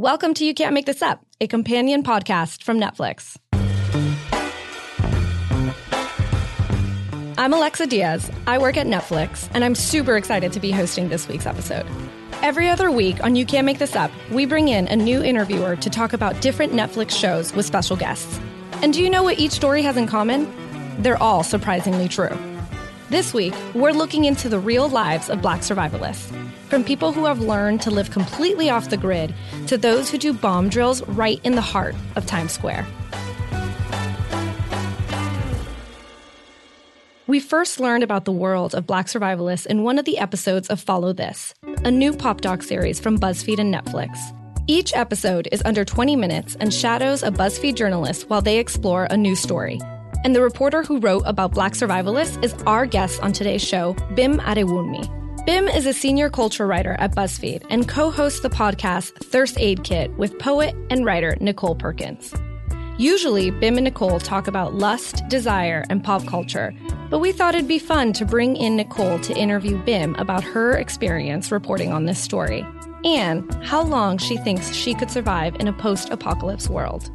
Welcome to You Can't Make This Up, a companion podcast from Netflix. I'm Alexa Diaz. I work at Netflix, and I'm super excited to be hosting this week's episode. Every other week on You Can't Make This Up, we bring in a new interviewer to talk about different Netflix shows with special guests. And do you know what each story has in common? They're all surprisingly true. This week, we're looking into the real lives of Black survivalists. From people who have learned to live completely off the grid to those who do bomb drills right in the heart of Times Square. We first learned about the world of Black survivalists in one of the episodes of Follow This, a new pop doc series from BuzzFeed and Netflix. Each episode is under 20 minutes and shadows a BuzzFeed journalist while they explore a new story. And the reporter who wrote about Black survivalists is our guest on today's show, Bim Adewunmi. Bim is a senior culture writer at BuzzFeed and co hosts the podcast Thirst Aid Kit with poet and writer Nichole Perkins. Usually, Bim and Nichole talk about lust, desire, and pop culture, but we thought it'd be fun to bring in Nichole to interview Bim about her experience reporting on this story and how long she thinks she could survive in a post apocalypse world.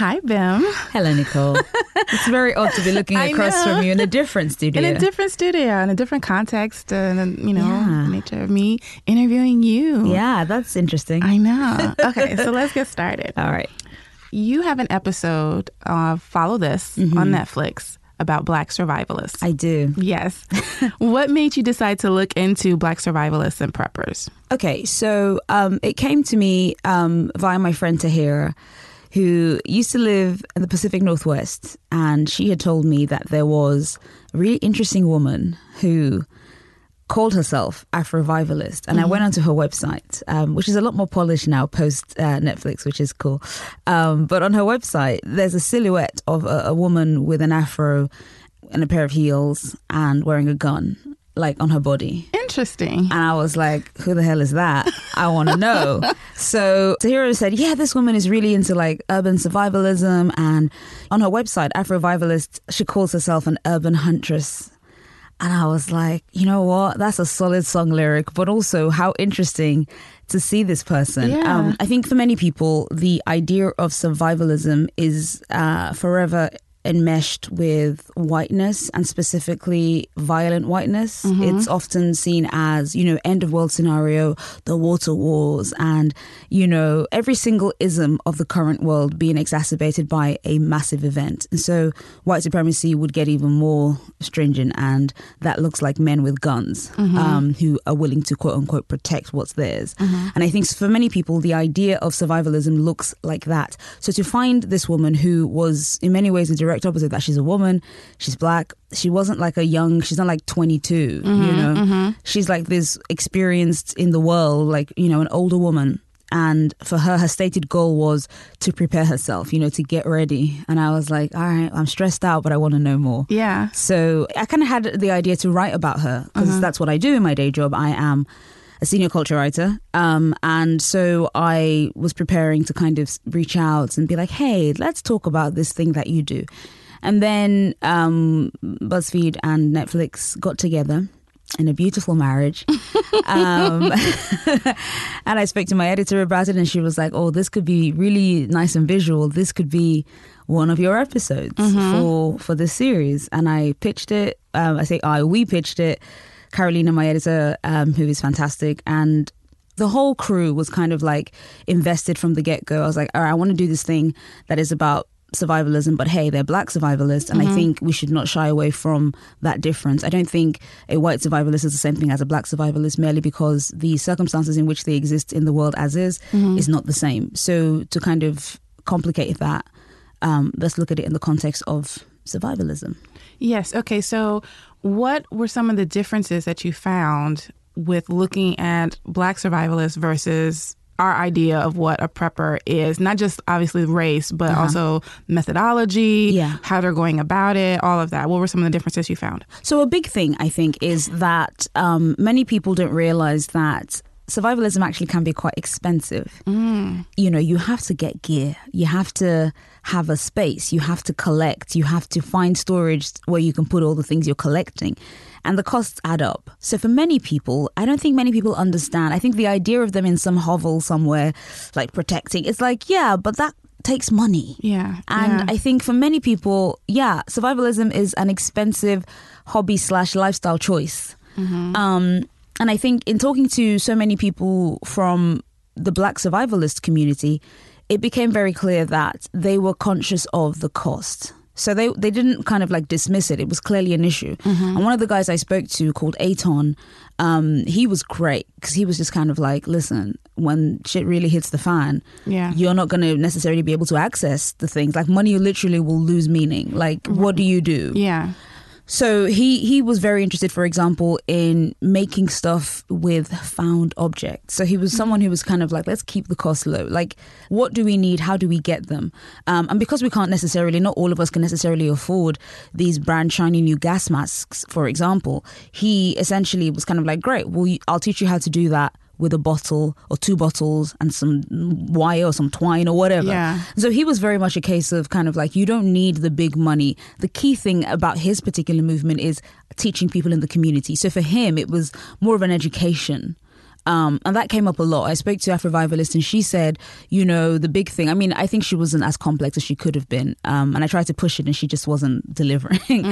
Hi, Bim. Hello, Nichole. it's very odd to be looking across from you in a different studio. In a different studio, in a different context, and you know, yeah. nature of me interviewing you. Yeah, that's interesting. I know. Okay, so let's get started. All right. You have an episode of Follow This mm-hmm. on Netflix about Black survivalists. I do. Yes. what made you decide to look into Black survivalists and preppers? Okay, so um, it came to me um, via my friend Tahira who used to live in the Pacific Northwest. And she had told me that there was a really interesting woman who called herself Afrovivalist. And mm-hmm. I went onto her website, um, which is a lot more polished now post uh, Netflix, which is cool. Um, but on her website, there's a silhouette of a, a woman with an afro and a pair of heels and wearing a gun like on her body. Interesting. And I was like, who the hell is that? I want to know. so Tahira said, yeah, this woman is really into like urban survivalism. And on her website, Afrovivalist, she calls herself an urban huntress. And I was like, you know what? That's a solid song lyric, but also how interesting to see this person. Yeah. Um, I think for many people, the idea of survivalism is uh, forever enmeshed with whiteness and specifically violent whiteness. Mm-hmm. It's often seen as, you know, end of world scenario, the water wars, and, you know, every single ism of the current world being exacerbated by a massive event. And so white supremacy would get even more stringent, and that looks like men with guns mm-hmm. um, who are willing to quote unquote protect what's theirs. Mm-hmm. And I think for many people, the idea of survivalism looks like that. So to find this woman who was in many ways a direct direct opposite that she's a woman, she's black. She wasn't like a young, she's not like 22, mm-hmm, you know. Mm-hmm. She's like this experienced in the world, like, you know, an older woman. And for her, her stated goal was to prepare herself, you know, to get ready. And I was like, all right, I'm stressed out, but I want to know more. Yeah. So I kind of had the idea to write about her because mm-hmm. that's what I do in my day job. I am a senior culture writer. Um, and so I was preparing to kind of reach out and be like, hey, let's talk about this thing that you do. And then um, BuzzFeed and Netflix got together in a beautiful marriage. um, and I spoke to my editor about it, and she was like, "Oh, this could be really nice and visual. This could be one of your episodes mm-hmm. for for this series." And I pitched it. Um, I say I. We pitched it Carolina, my editor, um, who is fantastic, and the whole crew was kind of like invested from the get go. I was like, all right, I want to do this thing that is about survivalism, but hey, they're black survivalists, and mm-hmm. I think we should not shy away from that difference. I don't think a white survivalist is the same thing as a black survivalist merely because the circumstances in which they exist in the world as is mm-hmm. is not the same. So to kind of complicate that, um, let's look at it in the context of survivalism. Yes. Okay. So what were some of the differences that you found with looking at Black survivalists versus our idea of what a prepper is not just obviously race but uh-huh. also methodology yeah. how they're going about it all of that what were some of the differences you found so a big thing i think is that um, many people don't realize that survivalism actually can be quite expensive. Mm. You know, you have to get gear, you have to have a space, you have to collect, you have to find storage where you can put all the things you're collecting. And the costs add up. So for many people, I don't think many people understand. I think the idea of them in some hovel somewhere, like protecting, it's like, yeah, but that takes money. Yeah. And yeah. I think for many people, yeah, survivalism is an expensive hobby slash lifestyle choice. Mm-hmm. Um, and I think in talking to so many people from the black survivalist community, it became very clear that they were conscious of the cost. So they they didn't kind of like dismiss it. It was clearly an issue. Mm-hmm. And one of the guys I spoke to called Aton, um, he was great because he was just kind of like, listen, when shit really hits the fan, Yeah. you're not going to necessarily be able to access the things. Like money literally will lose meaning. Like what do you do? yeah. So he he was very interested, for example, in making stuff with found objects. So he was someone who was kind of like, let's keep the cost low. Like, what do we need? How do we get them? Um, and because we can't necessarily, not all of us can necessarily afford these brand shiny new gas masks, for example, he essentially was kind of like, great, well, I'll teach you how to do that with a bottle or two bottles and some wire or some twine or whatever. Yeah. So he was very much a case of kind of like you don't need the big money. The key thing about his particular movement is teaching people in the community. So for him, it was more of an education. Um, and that came up a lot. I spoke to Afrovivalist and she said, you know, the big thing, I mean, I think she wasn't as complex as she could have been. Um, and I tried to push it and she just wasn't delivering.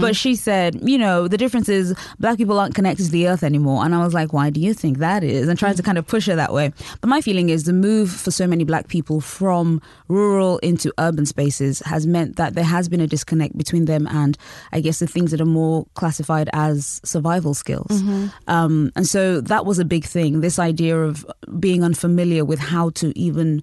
But she said, you know, the difference is black people aren't connected to the earth anymore. And I was like, why do you think that is? And trying to kind of push her that way. But my feeling is the move for so many black people from rural into urban spaces has meant that there has been a disconnect between them and I guess the things that are more classified as survival skills. Um, and so that was a big thing this idea of being unfamiliar with how to even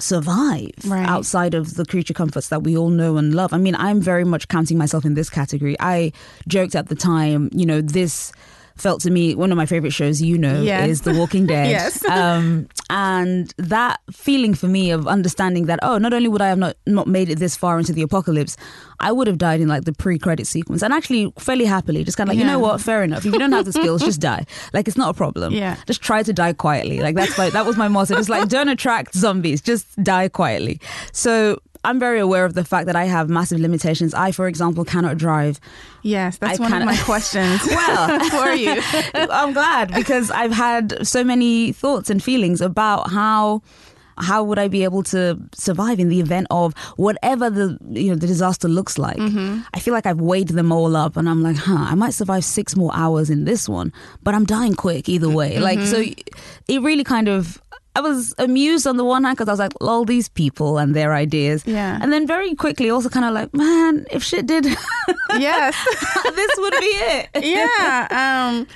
survive Right. outside of the creature comforts that we all know and love. I mean, I'm very much counting myself in this category. I joked at the time, you know, this felt to me one of my favorite shows you know is the walking dead. Yes. um, and that feeling for me of understanding that oh not only would i have not, not made it this far into the apocalypse i would have died in like the pre-credit sequence. And actually fairly happily just kind of like you know what? Fair enough. If you don't have the skills just die. Like it's not a problem. Yeah. just try to die quietly. Like that's like that was my motto. Just like don't attract zombies. Just die quietly. So i'm very aware of the fact that i have massive limitations i for example cannot drive Yes, that's I one of kinda- my questions. Well, for you. I'm glad because I've had so many thoughts and feelings about how how would I be able to survive in the event of whatever the you know the disaster looks like. Mm-hmm. I feel like I've weighed them all up and I'm like, huh, I might survive six more hours in this one, but I'm dying quick either way. Like mm-hmm. so, it really kind of. I was amused on the one hand because I was like, lol, these people and their ideas. Yeah. And then very quickly also kind of like, man, if shit did, yes. this would be it. yeah. Um,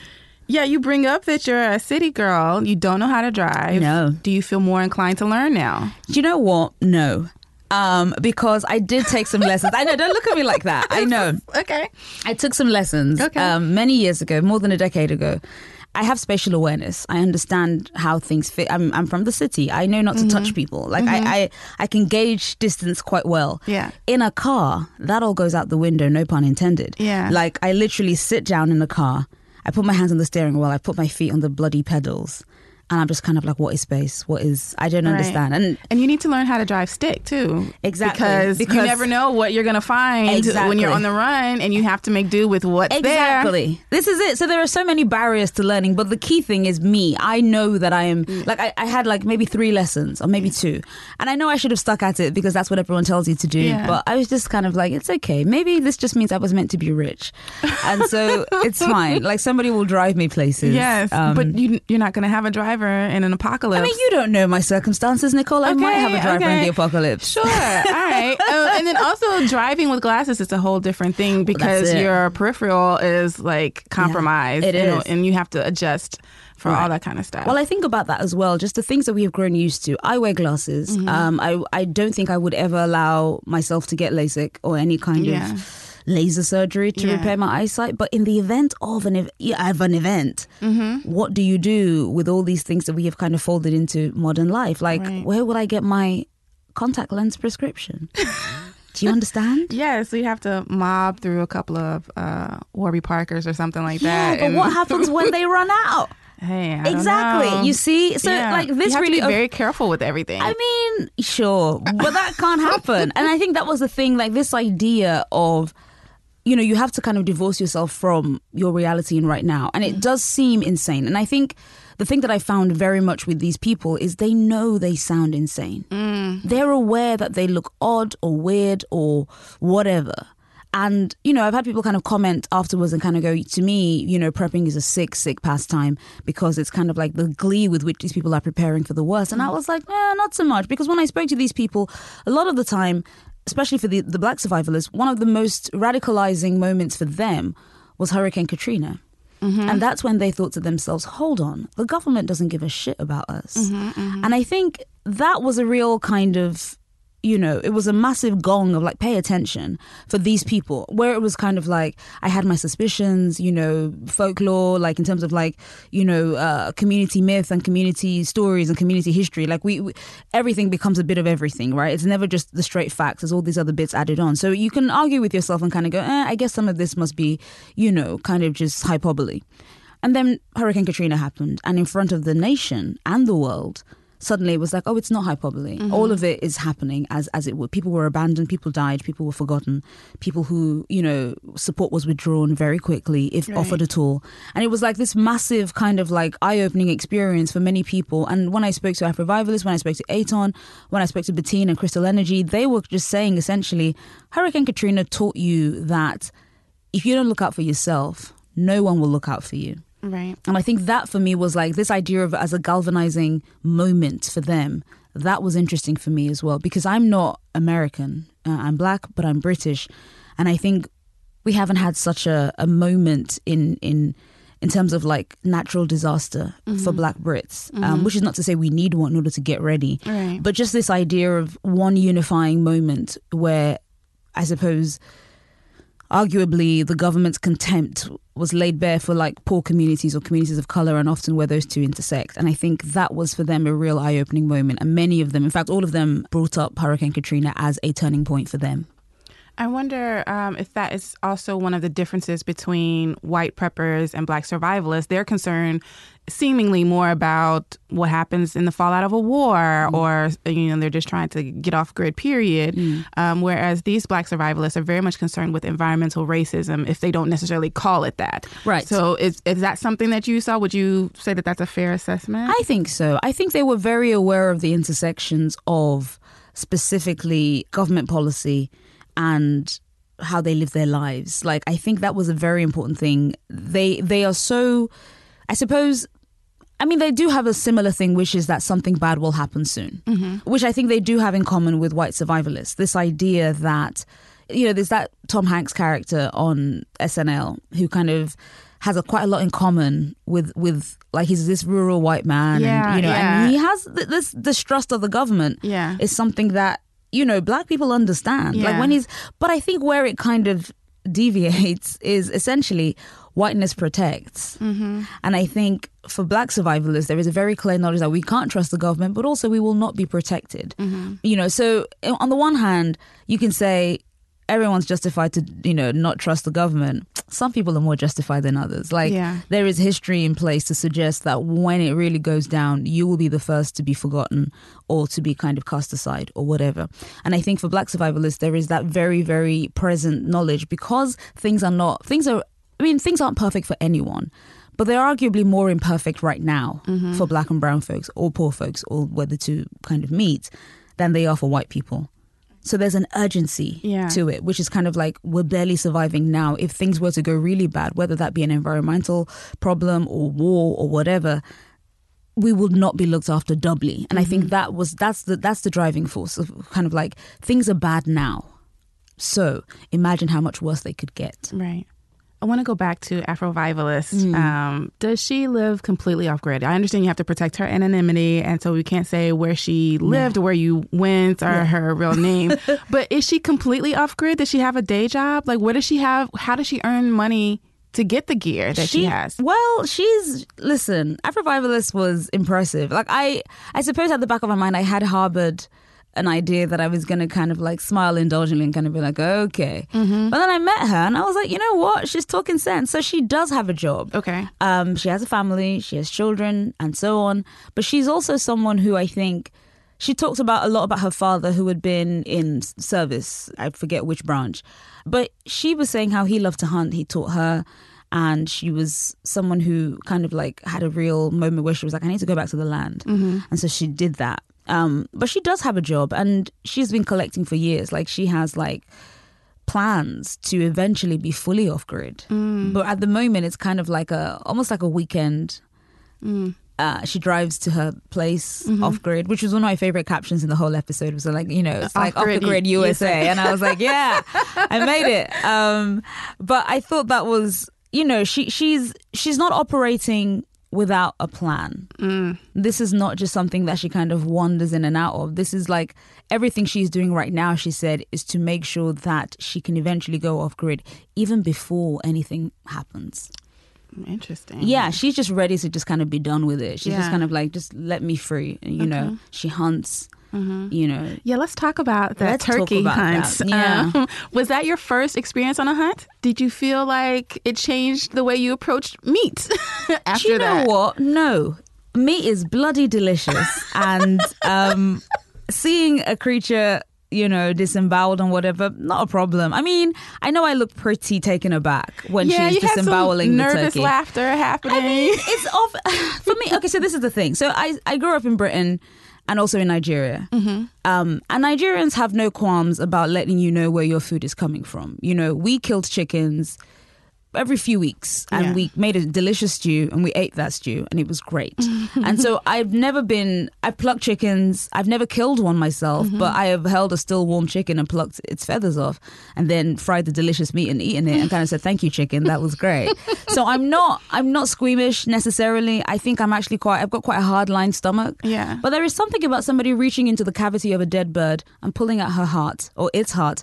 yeah, you bring up that you're a city girl. You don't know how to drive. No. Do you feel more inclined to learn now? Do you know what? No. Um, because I did take some lessons. I know, don't look at me like that. I know. Okay. I took some lessons Okay. um, many years ago, more than a decade ago. I have spatial awareness. I understand how things fit. I'm, I'm from the city. I know not to touch mm-hmm. people. Like I, mm-hmm. I, I can gauge distance quite well. Yeah. In a car, that all goes out the window. No pun intended. Yeah. Like I literally sit down in a car. I put my hands on the steering wheel. I put my feet on the bloody pedals, and I'm just kind of like, what is space? What is? I don't Right. understand. And And you need to learn how to drive stick too. Exactly, Because, you never know what you're going to find when you're on the run and you have to make do with what's there. Exactly. This is it. So there are so many barriers to learning, but the key thing is me. I know that I am Mm. like I, I had like maybe three lessons or maybe two, and I know I should have stuck at it because that's what everyone tells you to do. Yeah. But I was just kind of like, it's okay. Maybe this just means I was meant to be rich, and so it's fine. Like somebody will drive me places. Yes, Um, but you, you're not going to have a driver in an apocalypse. I mean, you don't know my circumstances, Nichole. I might have a driver in the apocalypse. Sure. All right. Uh, and then also driving with glasses is a whole different thing because it. your peripheral is like compromised. it you know, and you have to adjust for all that kind of stuff. Well, I think about that as well. Just the things that we have grown used to. I wear glasses. Mm-hmm. Um, I I don't think I would ever allow myself to get LASIK or any kind Yeah. of laser surgery to Yeah. repair my eyesight. But in the event of an ev- yeah, of an event, Mm-hmm. what do you do with all these things that we have kind of folded into modern life? Like, Right. where would I get my contact lens prescription? do you understand? yeah, so you have to mob through a couple of uh, Warby Parkers or something like Yeah, that. but what happens when they run out? Hey, I don't exactly. You see, so Yeah. like this really to be very careful with everything. I mean, sure, but that can't happen. and I think that was the thing, like this idea of, you know, you have to kind of divorce yourself from your reality in right now. And it does seem insane. And I think the thing that I found very much with these people is they know they sound insane. They're aware that they look odd or weird or whatever. And, you know, I've had people kind of comment afterwards and kind of go, to me, you know, prepping is a sick, sick pastime because it's kind of like the glee with which these people are preparing for the worst. And I was like, eh, not so much. Because when I spoke to these people, a lot of the time, especially for the, the black survivalists, one of the most radicalizing moments for them was Hurricane Katrina. Mm-hmm. And that's when they thought to themselves, hold on, the government doesn't give a shit about us. Mm-hmm, mm-hmm. And I think that was a real kind of, you know, it was a massive gong of like, pay attention for these people, where it was kind of like, I had my suspicions, you know, folklore, like in terms of like, you know, uh, community myth and community stories and community history. Like, we, we, everything becomes a bit of everything, right? It's never just the straight facts, there's all these other bits added on. So you can argue with yourself and kind of go, eh, I guess some of this must be, you know, kind of just hyperbole. And then Hurricane Katrina happened, and in front of the nation and the world, suddenly it was like, oh, it's not hyperbole. Mm-hmm. All of it is happening as as it would. People were abandoned, people died, people were forgotten, people who you know support was withdrawn very quickly, if offered at all. And it was like this massive kind of like eye opening experience for many people. And when I spoke to Afrovivalists, when I spoke to Aton, when I spoke to Bettine and Crystal Energy, they were just saying essentially, Hurricane Katrina taught you that if you don't look out for yourself, no one will look out for you. Right. And I think that for me was like this idea of as a galvanizing moment for them. That was interesting for me as well because I'm not American. Uh, I'm black, but I'm British, and I think we haven't had such a, a moment in in in terms of like natural disaster for Black Brits. Um, which is not to say we need one in order to get ready, Right. but just this idea of one unifying moment where I suppose arguably the government's contempt was laid bare for like poor communities or communities of color and often where those two intersect. And i think that was for them a real eye-opening moment. And many of them in fact all of them brought up hurricane katrina as a turning point for them I wonder um, if that is also one of the differences between white preppers and black survivalists. They're concerned seemingly more about what happens in the fallout of a war or, you know, they're just trying to get off grid, period. Um, whereas these black survivalists are very much concerned with environmental racism if they don't necessarily call it that. Right. So is, is that something that you saw? Would you say that that's a fair assessment? I think so. I think they were very aware of the intersections of specifically government policy and how they live their lives. Like I think that was a very important thing. They they are so I suppose I mean, they do have a similar thing, which is that something bad will happen soon, mm-hmm. which I think they do have in common with white survivalists. This idea that, you know, there's that Tom Hanks character on SNL who kind of has a, quite a lot in common with with like he's this rural white man, Yeah, and you know, yeah. and he has th- this distrust of the government. Yeah. is something that you know black people understand. Like when he's, but I think where it kind of deviates is essentially whiteness protects. Mm-hmm. And I think for black survivalists, there is a very clear knowledge that we can't trust the government, but also we will not be protected. Mm-hmm. You know, so on the one hand, you can say everyone's justified to, you know, not trust the government. Some people are more justified than others. Like Yeah. there is history in place to suggest that when it really goes down, you will be the first to be forgotten or to be kind of cast aside or whatever. And I think for black survivalists, there is that very, very present knowledge because things are not, things are, I mean, things aren't perfect for anyone. But they're arguably more imperfect right now mm-hmm. for black and brown folks or poor folks or where the two kind of meet than they are for white people. So there's an urgency Yeah. to it, which is kind of like we're barely surviving now. If things were to go really bad, whether that be an environmental problem or war or whatever, we would not be looked after doubly. And I think mm-hmm. that was that's the that's the driving force of kind of like things are bad now. So imagine how much worse they could get. Right. I want to go back to Afrovivalist. Um, does she live completely off grid? I understand you have to protect her anonymity, and so we can't say where she lived or where you went or her real name. but is she completely off grid? Does she have a day job? Like, where does she have? How does she earn money to get the gear that she, has? Well, she's listen. Afrovivalist was impressive. Like I, I suppose at the back of my mind, I had harbored an idea that I was going to kind of like smile indulgently and kind of be like, okay. Mm-hmm. But then I met her and I was like, you know what? She's talking sense. So she does have a job. Okay. Um, she has a family, she has children, and so on. But she's also someone who I think she talks about a lot about her father who had been in service. I forget which branch. But she was saying how he loved to hunt. He taught her. And she was someone who kind of like had a real moment where she was like, I need to go back to the land. And so she did that. Um, but she does have a job and she's been collecting for years. Like she has like plans to eventually be fully off grid. But at the moment, it's kind of like a almost like a weekend. Uh, she drives to her place off grid, which was one of my favorite captions in the whole episode. Was like, you know, it's like off the grid USA, and I was like, yeah, I made it. Um, but I thought that was, you know, she she's she's not operating without a plan. Mm. This is not just something that she kind of wanders in and out of. This is like everything she's doing right now, she said, is to make sure that she can eventually go off grid even before anything happens. Interesting. Yeah, she's just ready to just kind of be done with it. She's just kind of like, just let me free. And, you know, she hunts, you know. Yeah, let's talk about that Let's turkey about hunt. that. Yeah. Um, was that your first experience on a hunt? Did you feel like it changed the way you approached meat after Do you know that? what? No. Meat is bloody delicious. and um, seeing a creature, you know, disemboweled and whatever, not a problem. I mean, I know I look pretty taken aback when Yeah, she's you had some disemboweling the nervous turkey. laughter happening. I mean, it's off for me. Okay, so this is the thing. So I I grew up in Britain and also in Nigeria. Mm-hmm. Um, and Nigerians have no qualms about letting you know where your food is coming from. You know, we killed chickens every few weeks and Yeah. we made a delicious stew and we ate that stew and it was great. and so I've never been I've plucked chickens. I've never killed one myself, Mm-hmm. but I have held a still warm chicken and plucked its feathers off and then fried the delicious meat and eaten it and kind of said thank you chicken, that was great. so I'm not I'm not squeamish necessarily. I think I'm actually quite I've got quite a hard line stomach. Yeah. But there is something about somebody reaching into the cavity of a dead bird and pulling out her heart or its heart.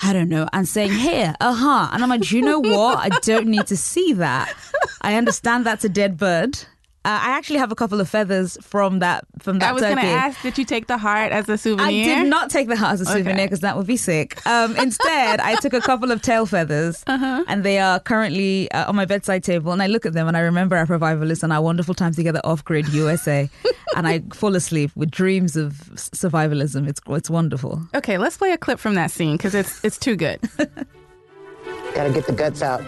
I don't know, and saying, Here, uh-huh. And I'm like, you know what? I don't need to see that. I understand that's a dead bird. Uh, I actually have a couple of feathers from that from that I was going to ask, did you take the heart as a souvenir? I did not take the heart as a souvenir Okay. because that would be sick. Um, instead, I took a couple of tail feathers, Uh-huh. and they are currently uh, on my bedside table. And I look at them, and I remember our revivalists and our wonderful time together off grid USA, and I fall asleep with dreams of survivalism. It's it's wonderful. Okay, let's play a clip from that scene because it's it's too good. Gotta get the guts out.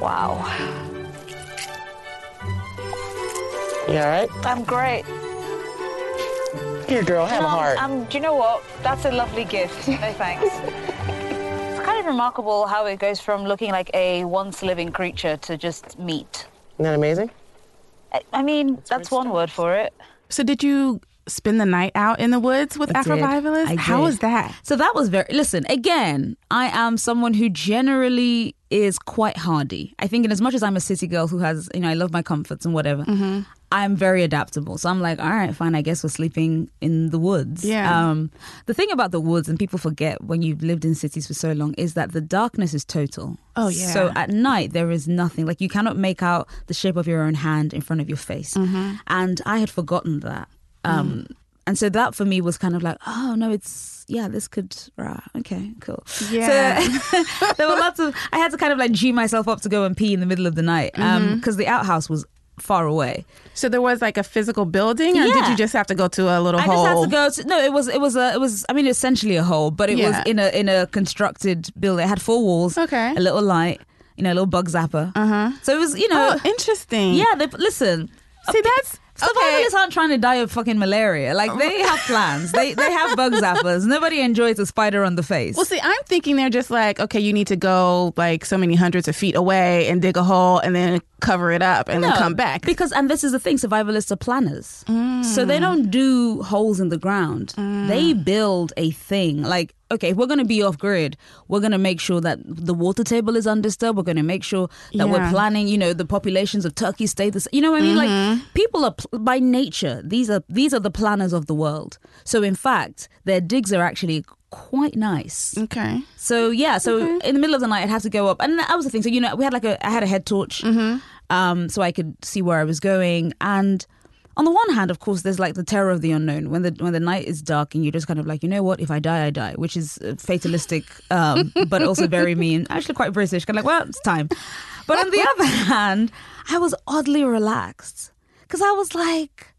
Wow. You all right? I'm great. Here, girl, have a heart. Um, do you know what? That's a lovely gift. No thanks. it's kind of remarkable how it goes from looking like a once living creature to just meat. Isn't that amazing? I, I mean, that's one word for it. So, did you spend the night out in the woods with. I How was that? So that was very. Listen, again, I am someone who generally is quite hardy. I think, in as much as I'm a city girl who has, you know, I love my comforts and whatever. Mm-hmm. I'm very adaptable. So I'm like, all right, fine. I guess we're sleeping in the woods. Yeah. Um, the thing about the woods, and people forget when you've lived in cities for so long, is that the darkness is total. Oh, yeah. So at night there is nothing. Like you cannot make out the shape of your own hand in front of your face. Mm-hmm. And I had forgotten that. Um, Mm. And so that for me was kind of like, oh no, it's yeah, this could right, okay, cool. Yeah. So there were lots of I had to kind of like G myself up to go and pee in the middle of the night because Mm-hmm. the outhouse was far away. So there was like a physical building, or did you just have to go to a little I hole? just had to go to no. It was it was a it was I mean essentially a hole, but it Yeah. was in a in a constructed building. It had four walls, Okay. a little light, you know, a little bug zapper. Uh huh. So it was you know, Oh, interesting. yeah. They listen. See, that's Survivalists aren't trying to die of fucking malaria. Like they have plans. they they have bug zappers. Nobody enjoys a spider on the face. Well, see, I'm thinking they're just like, okay, you need to go like so many hundreds of feet away and dig a hole and then cover it up and then come back. Because, and this is the thing, survivalists are planners. So they mm. don't do holes in the ground. They mm. build a thing. Like, okay, if we're going to be off grid, we're going to make sure that the water table is undisturbed. We're going to make sure that we're planning, you know, the populations of Turkey stay the same. You know what I mean? Like, people are, by nature, these are, these are the planners of the world. So in fact, their digs are actually quite nice. okay. So yeah, so in the middle of the night, I'd have to go up, and that was the thing. So you know, we had like a, I had a head torch, Mm-hmm. um, so I could see where I was going, and on the one hand, of course, there's like the terror of the unknown when the when the night is dark and you're just kind of like, you know what, if I die, I die, which is uh, fatalistic, um, but also very mean. Actually, quite British. Kind of like, well, it's time. But on the other hand, I was oddly relaxed because I was like,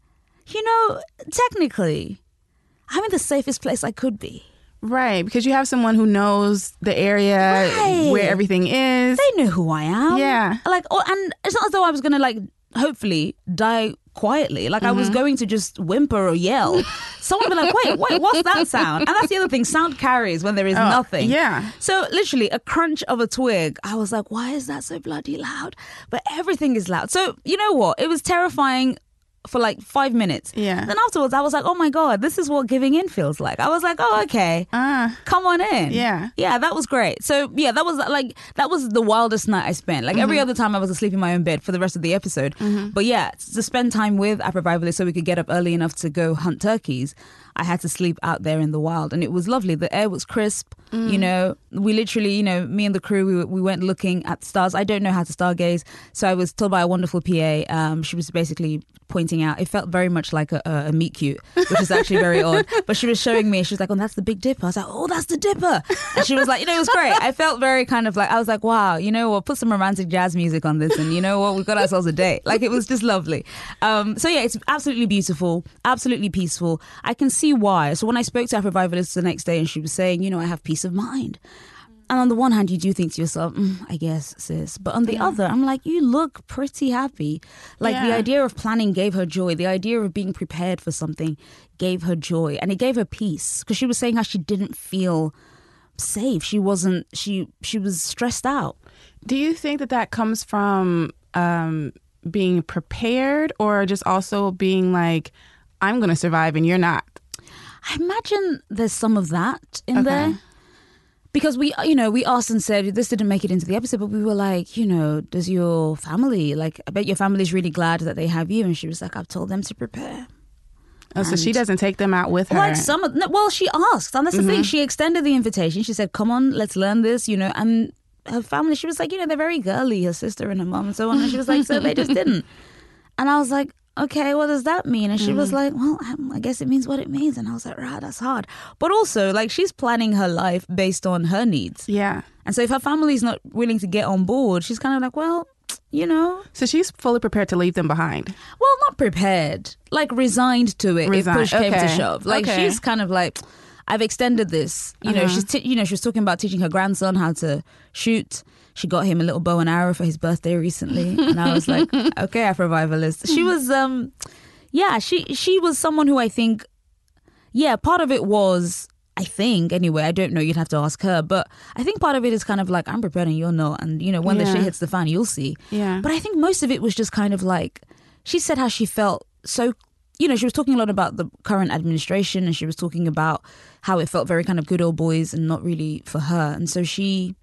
you know, technically, I'm in the safest place I could be. Right, because you have someone who knows the area Right. where everything is. They know who I am. Yeah. Like, oh, and it's not as though I was gonna like, hopefully, die quietly. Like I Mm-hmm. was going to just whimper or yell. Someone be like, wait, wait, what's that sound? And that's the other thing. Sound carries when there is Oh, nothing. yeah. So literally, a crunch of a twig. I was like, why is that so bloody loud? But everything is loud. So you know what? It was terrifying. For like five minutes. Yeah. Then afterwards, I was like, oh my God, this is what giving in feels like. I was like, oh, okay Ah, come on in. Yeah. Yeah, that was great. So yeah, that was like that was the wildest night I spent. Like Mm-hmm. every other time I was asleep in my own bed for the rest of the episode. But yeah, to spend time with Bible so we could get up early enough to go hunt turkeys. I had to sleep out there in the wild, and it was lovely. The air was crisp. Mm. You know, we literally, you know, me and the crew, we, we went looking at stars. I don't know how to stargaze, so I was told by a wonderful PA. Um, she was basically pointing out. It felt very much like a, a, a meet cute, which is actually very odd. But she was showing me. She was like, "Oh, that's the Big Dipper." I was like, "Oh, that's the Dipper," and she was like, "You know, it was great." I felt very kind of like I was like, "Wow, you know what? Put some romantic jazz music on this, and you know what? We got ourselves a date." Like it was just lovely. Um, so yeah, it's absolutely beautiful, absolutely peaceful. I can see why. So when I spoke to Afrovivalist the next day, and she was saying, "You know, I have peace of mind." And on the one hand, you do think to yourself, mm, I guess, sis. But on the other, I'm like, you look pretty happy. Like the idea of planning gave her joy. The idea of being prepared for something gave her joy. And it gave her peace because she was saying how she didn't feel safe. She wasn't, she, she was stressed out. do you think that that comes from um, being prepared or just also being like, I'm going to survive and you're not? I imagine there's some of that in Okay. there. Because we, you know, we asked and said this didn't make it into the episode, but we were like, you know, does your family like? I bet your family's really glad that they have you. And she was like, I've told them to prepare. Oh, so she doesn't take them out with her. Like some, of, no, well, she asked, and that's the Mm-hmm. thing. She extended the invitation. She said, "Come on, let's learn this," you know. And her family, she was like, you know, they're very girly, her sister and her mom and so on. And she was like, so they just didn't. And I was like, okay, what does that mean? And she was like, well, um, I guess it means what it means. And I was like, right, that's hard. But also, like, she's planning her life based on her needs. yeah. And so if her family's not willing to get on board, she's kind of like, well, you know, So she's fully prepared to leave them behind. well, not prepared, like resigned to it Resigned, if push came to okay, shove. Like okay. she's kind of like, I've extended this. You know, she's t- you know she was talking about teaching her grandson how to shoot. She got him a little bow and arrow for his birthday recently, and I was like, okay, Afrovivalist. She was, um, yeah, she she was someone who I think, yeah, part of it was. I think anyway. I don't know. You'd have to ask her, but I think part of it is kind of like I'm prepared and you're not, and you know when the shit hits the fan, you'll see. Yeah. But I think most of it was just kind of like she said how she felt so you know, she was talking a lot about the current administration and she was talking about how it felt very kind of good old boys and not really for her. And so she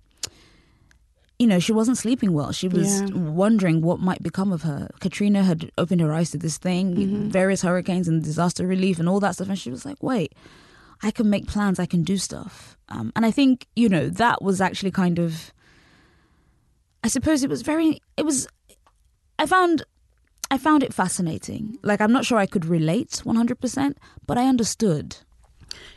you know, she wasn't sleeping well. She was Yeah. wondering what might become of her. Katrina had opened her eyes to this thing, various hurricanes and disaster relief and all that stuff. And she was like, wait, I can make plans, I can do stuff. Um, and I think, you know, that was actually kind of, I suppose it was very, it was, I found, I found it fascinating. Like, I'm not sure I could relate 100%, but I understood.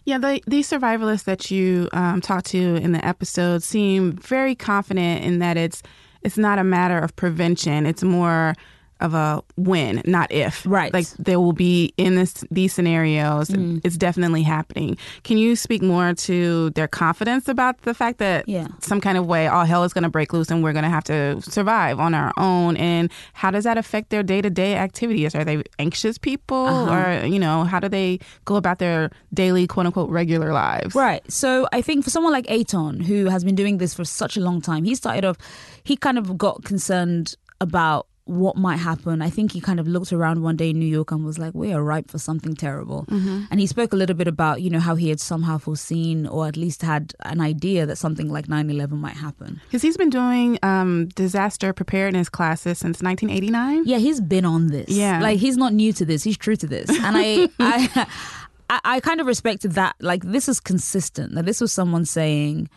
Yeah, the, these survivalists that you um, talked to in the episode seem very confident in that it's it's not a matter of prevention; it's more of a when, not if. Right. Like they will be in this these scenarios. Mm. It's definitely happening. Can you speak more to their confidence about the fact that Yeah. some kind of way all hell is going to break loose and we're going to have to survive on our own? And how does that affect their day to day activities? Are they anxious people, uh-huh. or you know, how do they go about their daily quote unquote regular lives? Right. So I think for someone like Aton, who has been doing this for such a long time, he started off, he kind of got concerned about what might happen. I think he kind of looked around one day in New York and was like, we are ripe for something terrible. And he spoke a little bit about, you know, how he had somehow foreseen or at least had an idea that something like 9 11 might happen. Because he's been doing um, disaster preparedness classes since 1989. Yeah, he's been on this. Yeah. like he's not new to this. He's true to this, and I, I, I, I kind of respected that. Like this is consistent. That this was someone saying,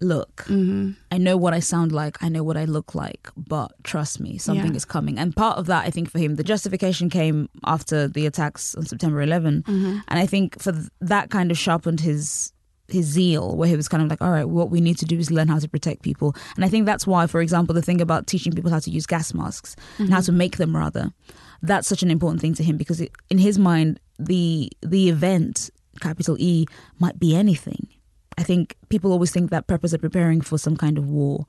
look. Mm-hmm. I know what I sound like. I know what I look like. But trust me, something Yeah. is coming. And part of that, I think, for him, the justification came after the attacks on September 11, Mm-hmm. and I think for th- that kind of sharpened his his zeal, where he was kind of like, all right, what we need to do is learn how to protect people. And I think that's why, for example, the thing about teaching people how to use gas masks and how to make them rather, that's such an important thing to him because it, in his mind, the the event, capital E, might be anything. I think people always think that preppers are preparing for some kind of war.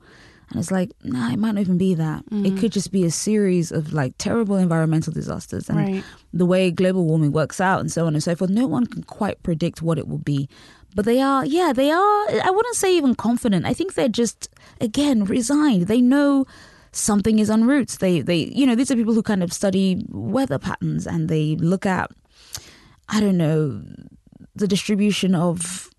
And it's like, nah, it might not even be that. It mm. could just be a series of like terrible environmental disasters. And Right. the way global warming works out and so on and so forth, no one can quite predict what it will be. But they are, yeah, they are, I wouldn't say even confident. I think they're just, again, resigned. They know something is en route. They, they, you know, these are people who kind of study weather patterns and they look at, I don't know, the distribution of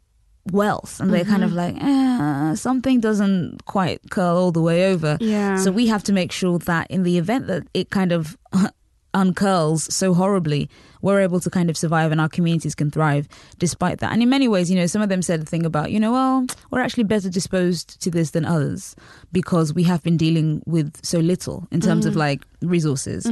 wealth and they're kind of like eh, something doesn't quite curl all the way over Yeah. so we have to make sure that in the event that it kind of uncurls so horribly we're able to kind of survive and our communities can thrive despite that. And in many ways you know some of them said the thing about you know well we're actually better disposed to this than others because we have been dealing with so little in terms of like resources.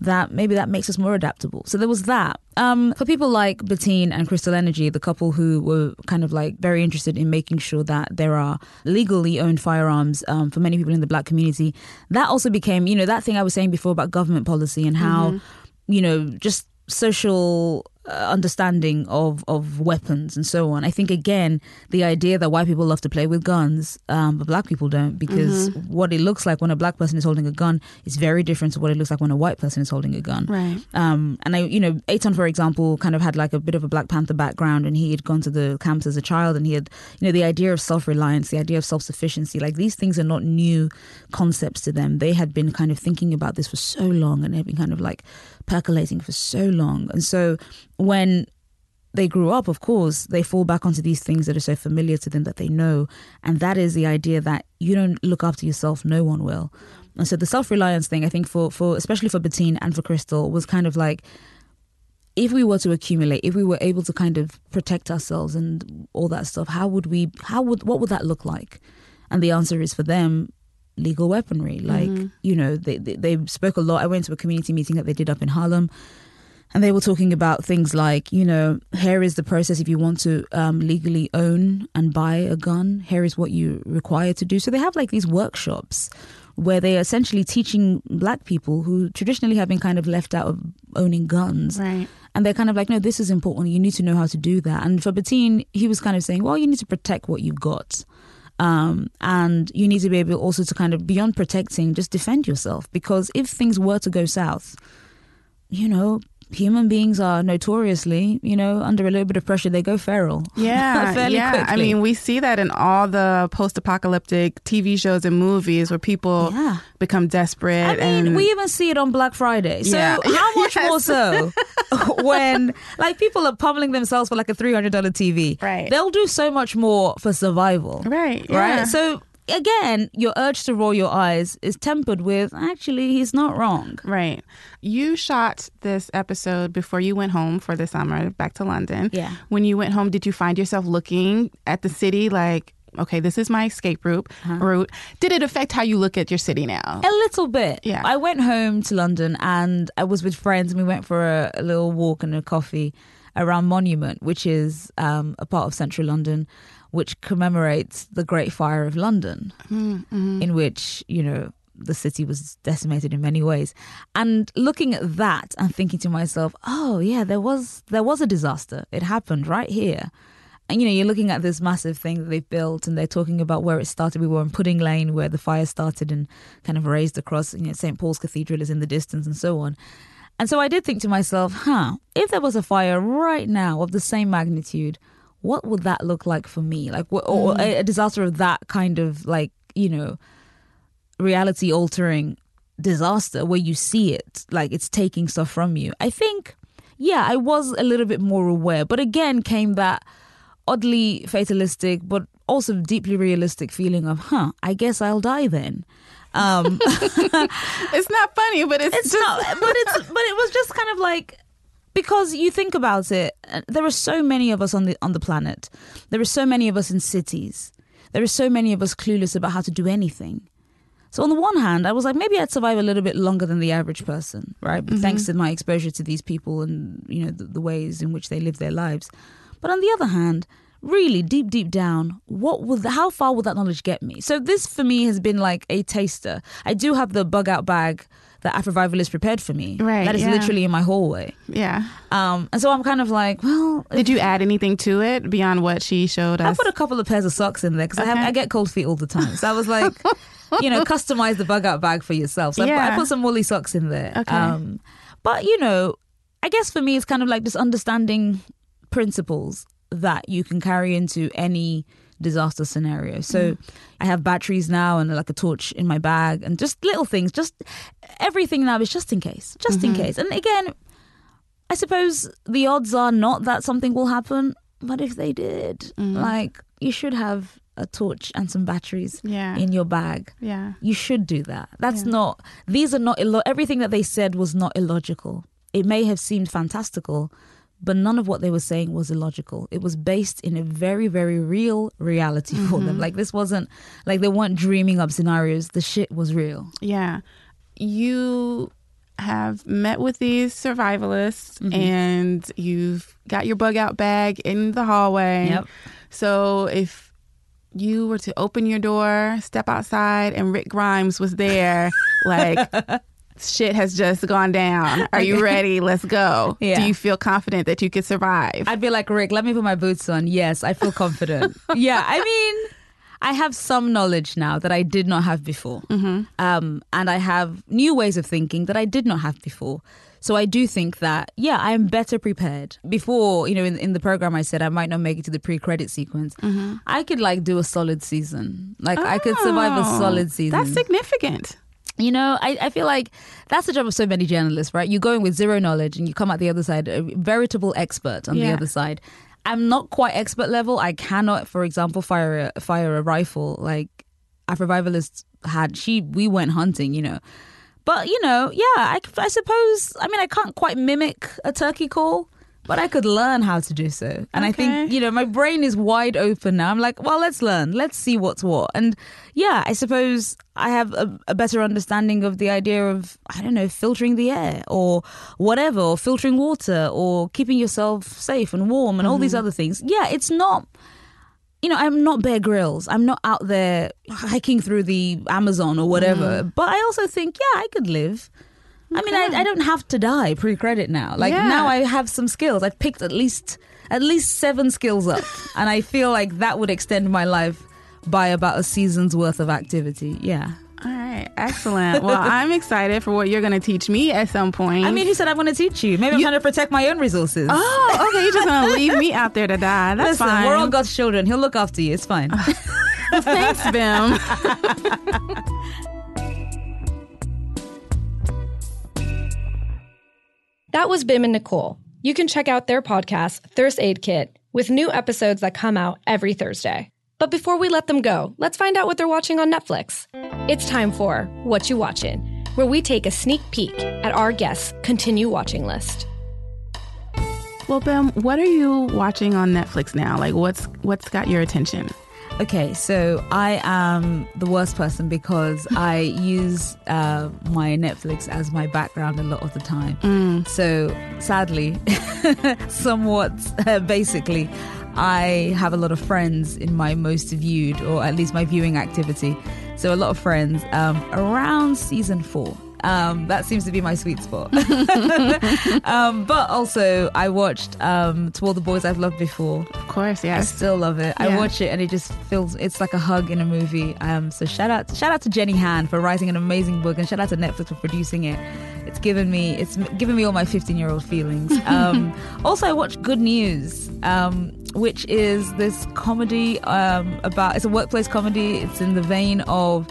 That maybe that makes us more adaptable. So there was that. Um, for people like Bettine and Crystal Energy, the couple who were kind of like very interested in making sure that there are legally owned firearms um, for many people in the black community, that also became, you know, that thing I was saying before about government policy and how, you know, just social uh, understanding of of weapons and so on. I think again the idea that white people love to play with guns, um, but black people don't, because what it looks like when a black person is holding a gun is very different to what it looks like when a white person is holding a gun. Right. Um, and I, you know, Aton, for example, kind of had like a bit of a Black Panther background, and he had gone to the camps as a child, and he had, you know, the idea of self-reliance, the idea of self-sufficiency, like these things are not new concepts to them. They had been kind of thinking about this for so long, and they've been kind of like percolating for so long, and so when they grew up, of course, they fall back onto these things that are so familiar to them that they know. And that is the idea that you don't look after yourself, no one will. And so the self reliance thing, I think, for, for especially for Bettine and for Crystal, was kind of like if we were to accumulate, if we were able to kind of protect ourselves and all that stuff, how would we, how would, what would that look like? And the answer is for them, legal weaponry. Like, you know, they, they, they spoke a lot. I went to a community meeting that they did up in Harlem. And they were talking about things like, you know, here is the process if you want to um, legally own and buy a gun. Here is what you require to do. So they have like these workshops where they are essentially teaching black people who traditionally have been kind of left out of owning guns. Right. And they're kind of like, no, this is important. You need to know how to do that. And for Bettine, he was kind of saying, well, you need to protect what you've got. Um, and you need to be able also to kind of, beyond protecting, just defend yourself. Because if things were to go south, you know, human beings are notoriously, you know, under a little bit of pressure, they go feral. Yeah, yeah. I mean, we see that in all the post-apocalyptic TV shows and movies where people Yeah. become desperate. I mean, and we even see it on Black Friday. So Yeah. how much Yes. more so when like people are pummeling themselves for like a three hundred dollar TV? Right. They'll do so much more for survival. Right, yeah. Right. So again, your urge to roll your eyes is tempered with actually he's not wrong. Right. You shot this episode before you went home for the summer back to London. Yeah. When you went home, did you find yourself looking at the city like, okay, this is my escape route? Uh-huh. Route. Did it affect how you look at your city now? A little bit. Yeah. I went home to London and I was with friends and we went for a, a little walk and a coffee around Monument, which is um, a part of central London, which commemorates the Great Fire of London, mm, mm. in which, you know, the city was decimated in many ways. And looking at that and thinking to myself, oh yeah, there was there was a disaster. It happened right here. And you know, you're looking at this massive thing that they've built, and they're talking about where it started. We were in Pudding Lane, where the fire started and kind of raised across. You know, St Paul's Cathedral is in the distance, and so on. And so I did think to myself, huh, if there was a fire right now of the same magnitude, what would that look like for me? Like, wh- or a, a disaster of that kind of like, you know, reality altering disaster where you see it, like it's taking stuff from you. I think, yeah, I was a little bit more aware, but again came that oddly fatalistic, but also deeply realistic feeling of, huh, I guess I'll die then. Um, It's not funny, but it's, it's just not, but it's, but it was just kind of like, because you think about it, uh, there are so many of us on the on the planet. There are so many of us in cities. there are so many of us clueless about how to do anything. So on the one hand, I was like, maybe I'd survive a little bit longer than the average person, right? Thanks to my exposure to these people and you know the, the ways in which they live their lives. But on the other hand, really deep, deep down, what would how far would that knowledge get me? So this for me has been like a taster. I do have the bug out bag that Afrovivalist prepared for me. Right, That is yeah. literally in my hallway. Yeah. Um, and so I'm kind of like, well, Did you add anything to it beyond what she showed us? I put a couple of pairs of socks in there because I have Okay. I get cold feet all the time. So I was like, you know, customize the bug out bag for yourself. So I, put, I put some woolly socks in there. Okay. Um, but you know, I guess for me, it's kind of like just understanding principles that you can carry into any disaster scenario. So mm. I have batteries now and like a torch in my bag and just little things. Just everything now is just in case, just in mm-hmm. case. And again, I suppose the odds are not that something will happen, but if they did, mm-hmm. like you should have a torch and some batteries Yeah. in your bag. yeah. You should do that. That's not. These are not. Illo- everything that they said was not illogical. It may have seemed fantastical, but none of what they were saying was illogical. It was based in a very, very real reality for them. Like this wasn't like they weren't dreaming up scenarios. The shit was real. Yeah. You have met with these survivalists Mm-hmm. and you've got your bug out bag in the hallway. Yep. So if you were to open your door, step outside, and Rick Grimes was there, like shit has just gone down. Are you ready? Let's go. Yeah. Do you feel confident that you could survive? I'd be like, Rick, let me put my boots on. Yes, I feel confident. yeah, I mean, I have some knowledge now that I did not have before. Mm-hmm. Um, and I have new ways of thinking that I did not have before. So I do think that, yeah, I am better prepared. Before, you know, in, in the program, I said I might not make it to the pre credit sequence. Mm-hmm. I could like do a solid season. Like I could survive a Oh, solid season. That's significant. You know, I, I feel like that's the job of so many journalists, right? You go in with zero knowledge and you come out the other side, a veritable expert on the other side. I'm not quite expert level. I cannot, for example, fire a, fire a rifle like Afrovivalists had. She we went hunting, you know. But you know, yeah, I, I suppose. I mean, I can't quite mimic a turkey call, but I could learn how to do so. And I think you know, my brain is wide open now. I'm like, well, let's learn. Let's see what's what. And yeah, I suppose I have a, a better understanding of the idea of I don't know, filtering the air or whatever, or filtering water, or keeping yourself safe and warm, and all these mm-hmm. other things. Yeah, it's not you know, I'm not Bear Grylls. I'm not out there hiking through the Amazon or whatever. Mm. But I also think, yeah, I could live. I mean, I, I don't have to die pre-credit now. Like Yeah. now, I have some skills. I've picked at least at least seven skills up, and I feel like that would extend my life by about a season's worth of activity. Yeah. All right, excellent. Well, I'm excited for what you're going to teach me at some point. I mean, he said I'm going to teach you. Maybe I'm trying to protect my own resources. oh, okay, you're just going to leave me out there to die. That's Listen, fine. we're all God's children. He'll look after you. It's fine. Thanks, Bim. That was Bim and Nichole. You can check out their podcast, Thirst Aid Kit, with new episodes that come out every Thursday. But before we let them go, let's find out what they're watching on Netflix. It's time for What You Watching, where we take a sneak peek at our guests' continue watching list. well, Bim, what are you watching on Netflix now? Like, what's what's got your attention? Okay, so I am the worst person because I use uh, my Netflix as my background a lot of the time. So sadly, somewhat uh, basically, I have a lot of friends in my most viewed, or at least my viewing activity. So a lot of friends um, around season four. Um, that seems to be my sweet spot. um, but also, I watched um, To All the Boys I've Loved Before. Of course, yeah. I still love it. I watch it and it just feels it's like a hug in a movie. Um, so shout out shout out to Jenny Han for writing an amazing book and shout out to Netflix for producing it. It's given me it's given me all my 15 year old feelings. Um, also, I watched Good News, um, which is this comedy um, about it's a workplace comedy. It's in the vein of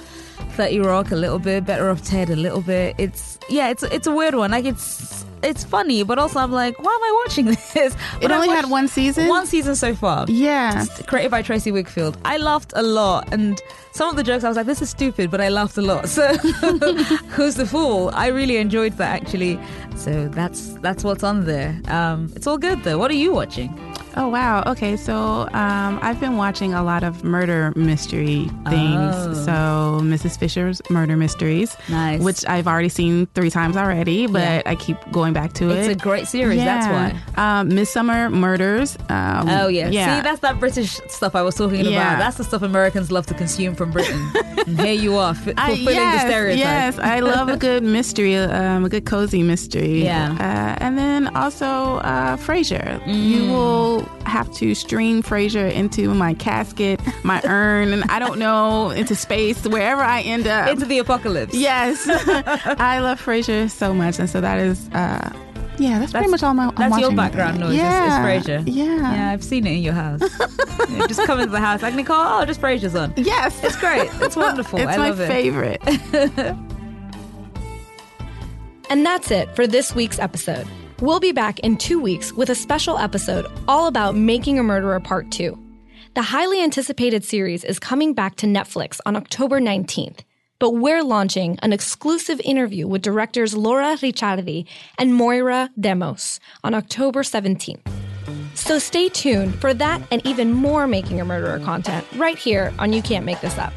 30 Rock a little bit, Better Off Ted a little bit. It's yeah, it's it's a weird one. Like it's it's funny, but also I'm like, why am I watching this? It But I only had one season. One season so far. Yeah. Created by Tracey Wigfield. I laughed a lot, and some of the jokes I was like, "This is stupid," but I laughed a lot. So, who's the fool? I really enjoyed that actually. So that's that's what's on there. Um, it's all good though. What are you watching? Oh wow. Okay, so um, I've been watching a lot of murder mystery things. Oh. So Mrs. Fisher's Murder Mysteries, Nice. which I've already seen three times already, but Yeah. I keep going back to It's it. It's a great series. That's why. Um, Midsummer Murders. Um, Oh yeah. yeah. See, that's that British stuff I was talking Yeah. about. That's the stuff Americans love to consume from Britain. and here you are, f- I- fulfilling yes, the stereotype. Yes, I love a good mystery, um, a good cozy mystery. Yeah. Uh, and then also uh, Frasier. You Mm. Will have to stream Frasier into my casket, my urn, and I don't know, into space, wherever I end up. Into the apocalypse. yes. I love Frasier so much. And so that is, uh, yeah, that's, pretty much all my I'm That's your background noise. Yeah. It's, it's Frasier. Yeah. Yeah, I've seen it in your house. You just come into the house like Nichole. Oh, just Frasier's on. Yes. It's great. It's wonderful. It's I my love it. favorite. And that's it for this week's episode. We'll be back in two weeks with a special episode all about Making a Murderer Part 2. The highly anticipated series is coming back to Netflix on October 19th, but we're launching an exclusive interview with directors Laura Ricciardi and Moira Demos on October 17th. So stay tuned for that and even more Making a Murderer content right here on You Can't Make This Up.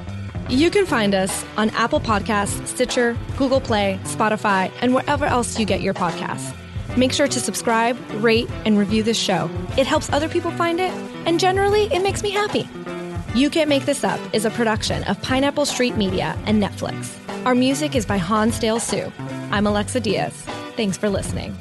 You can find us on Apple Podcasts, Stitcher, Google Play, Spotify, and wherever else you get your podcasts. Make sure to subscribe, rate, and review this show. It helps other people find it, and generally, it makes me happy. You Can't Make This Up is a production of Pineapple Street Media and Netflix. Our music is by Hansdale Hsu. I'm Alexa Diaz. Thanks for listening.